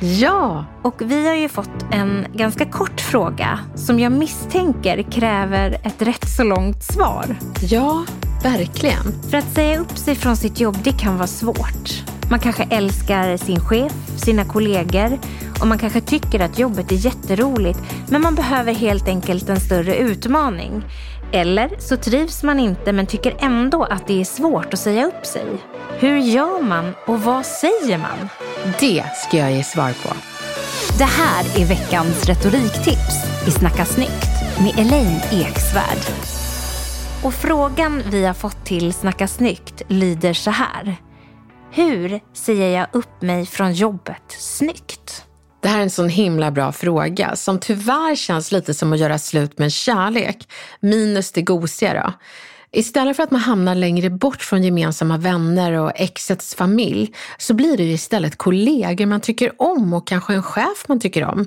Ja! Och vi har ju fått en ganska kort fråga som jag misstänker kräver ett rätt så långt svar. Ja, verkligen. För att säga upp sig från sitt jobb, det kan vara svårt. Man kanske älskar sin chef, sina kollegor och man kanske tycker att jobbet är jätteroligt men man behöver helt enkelt en större utmaning. Eller så trivs man inte men tycker ändå att det är svårt att säga upp sig. Hur gör man och vad säger man? Det ska jag ge svar på. Det här är veckans retoriktips i Snacka snyggt med Elaine Eksvärd. Och frågan vi har fått till Snacka snyggt lyder så här. Hur säger jag upp mig från jobbet snyggt? Det här är en sån himla bra fråga som tyvärr känns lite som att göra slut med en kärlek, minus det gosiga då. Istället för att man hamnar längre bort från gemensamma vänner och exets familj så blir det istället kollegor man tycker om och kanske en chef man tycker om.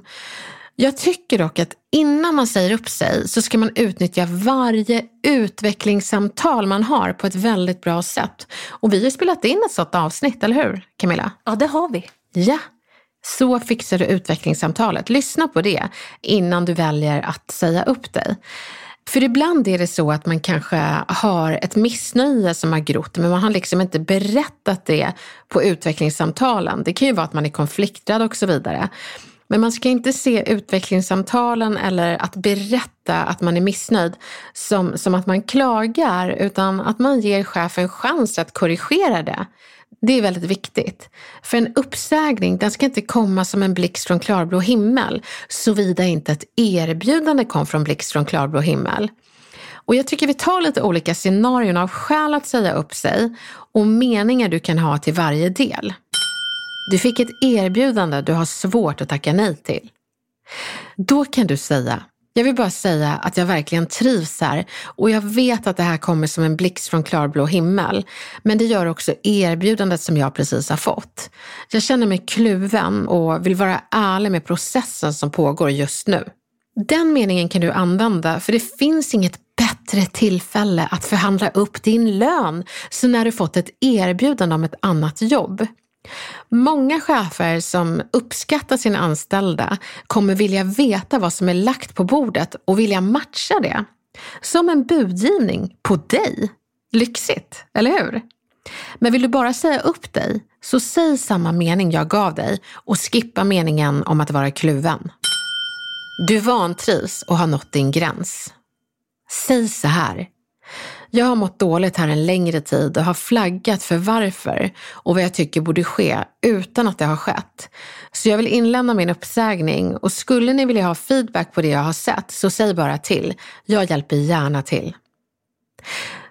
Jag tycker dock att innan man säger upp sig så ska man utnyttja varje utvecklingssamtal man har på ett väldigt bra sätt. Och vi har spelat in ett sådant avsnitt, eller hur Camilla? Ja, det har vi. Ja, så fixar du utvecklingssamtalet. Lyssna på det innan du väljer att säga upp dig. För ibland är det så att man kanske har ett missnöje som har grott, men man har liksom inte berättat det på utvecklingssamtalen. Det kan ju vara att man är konflikträdd och så vidare. Men man ska inte se utvecklingssamtalen eller att berätta att man är missnöjd som, som att man klagar, utan att man ger chefen chans att korrigera det. Det är väldigt viktigt. För en uppsägning den ska inte komma som en blixt från klarblå himmel, såvida inte ett erbjudande kom från blixt från klarblå himmel. Och jag tycker vi tar lite olika scenarion av skäl att säga upp sig och meningar du kan ha till varje del. Du fick ett erbjudande du har svårt att tacka nej till. Då kan du säga jag vill bara säga att jag verkligen trivs här och jag vet att det här kommer som en blixt från klarblå himmel. Men det gör också erbjudandet som jag precis har fått. Jag känner mig kluven och vill vara ärlig med processen som pågår just nu. Den meningen kan du använda för det finns inget bättre tillfälle att förhandla upp din lön så när du fått ett erbjudande om ett annat jobb. Många chefer som uppskattar sina anställda kommer vilja veta vad som är lagt på bordet och vilja matcha det. Som en budgivning på dig. Lyxigt, eller hur? Men vill du bara säga upp dig, så säg samma mening jag gav dig och skippa meningen om att vara kluven. Du vantrivs och har nått din gräns. Säg så här. Jag har mått dåligt här en längre tid och har flaggat för varför och vad jag tycker borde ske utan att det har skett. Så jag vill inlämna min uppsägning och skulle ni vilja ha feedback på det jag har sett så säg bara till. Jag hjälper gärna till.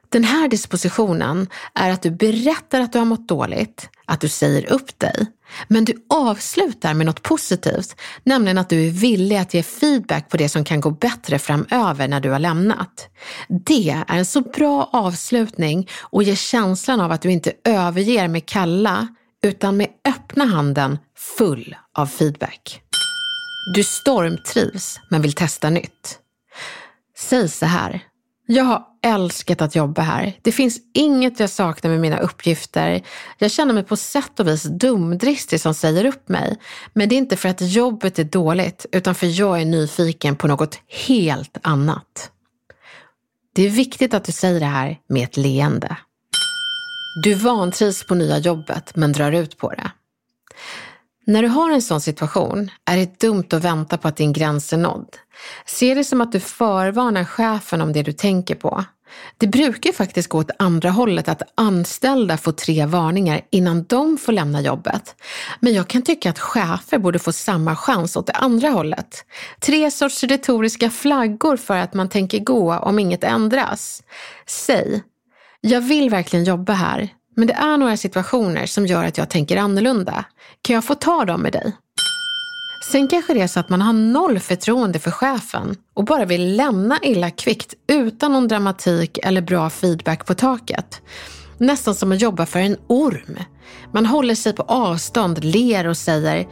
Den här dispositionen är att du berättar att du har mått dåligt, att du säger upp dig, men du avslutar med något positivt, nämligen att du är villig att ge feedback på det som kan gå bättre framöver när du har lämnat. Det är en så bra avslutning och ger känslan av att du inte överger med kalla, utan med öppna handen full av feedback. Du stormtrivs men vill testa nytt. Säg så här. Jag har älskat att jobba här. Det finns inget jag saknar med mina uppgifter. Jag känner mig på sätt och vis dumdristig som säger upp mig. Men det är inte för att jobbet är dåligt, utan för jag är nyfiken på något helt annat. Det är viktigt att du säger det här med ett leende. Du vantrivs på nya jobbet men drar ut på det. När du har en sån situation är det dumt att vänta på att din gräns är nådd. Se det som att du förvarnar chefen om det du tänker på. Det brukar faktiskt gå åt andra hållet att anställda får tre varningar innan de får lämna jobbet. Men jag kan tycka att chefer borde få samma chans åt det andra hållet. Tre sorts retoriska flaggor för att man tänker gå om inget ändras. Säg, jag vill verkligen jobba här, men det är några situationer som gör att jag tänker annorlunda. Kan jag få ta dem med dig? Sen kanske det är så att man har noll förtroende för chefen och bara vill lämna illa kvickt utan någon dramatik eller bra feedback på taket. Nästan som att jobba för en orm. Man håller sig på avstånd, ler och säger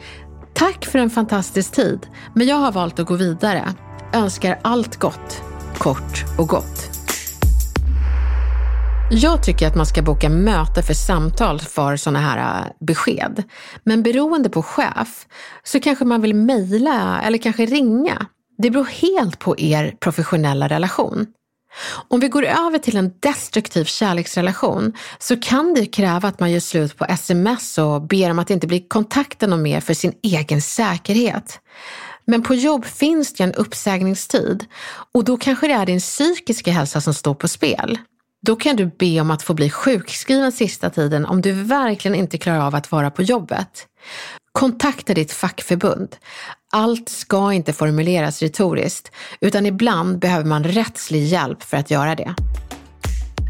Tack för en fantastisk tid, men jag har valt att gå vidare. Önskar allt gott, kort och gott. Jag tycker att man ska boka möte för samtal för sådana här äh, besked. Men beroende på chef så kanske man vill mejla eller kanske ringa. Det beror helt på er professionella relation. Om vi går över till en destruktiv kärleksrelation så kan det kräva att man gör slut på sms och ber om att inte bli kontaktad mer för sin egen säkerhet. Men på jobb finns det en uppsägningstid och då kanske det är din psykiska hälsa som står på spel. Då kan du be om att få bli sjukskriven sista tiden om du verkligen inte klarar av att vara på jobbet. Kontakta ditt fackförbund. Allt ska inte formuleras retoriskt, utan ibland behöver man rättslig hjälp för att göra det.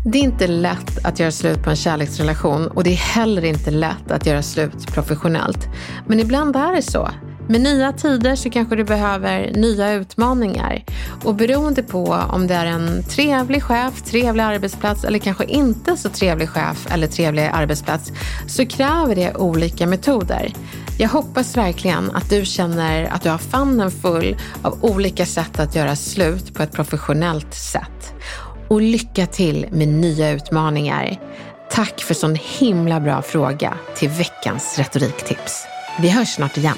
Det är inte lätt att göra slut på en kärleksrelation och det är heller inte lätt att göra slut professionellt. Men ibland är det så. Med nya tider så kanske du behöver nya utmaningar. Och beroende på om det är en trevlig chef, trevlig arbetsplats eller kanske inte så trevlig chef eller trevlig arbetsplats så kräver det olika metoder. Jag hoppas verkligen att du känner att du har famnen full av olika sätt att göra slut på ett professionellt sätt. Och lycka till med nya utmaningar. Tack för sån himla bra fråga till veckans retoriktips. Vi hörs snart igen.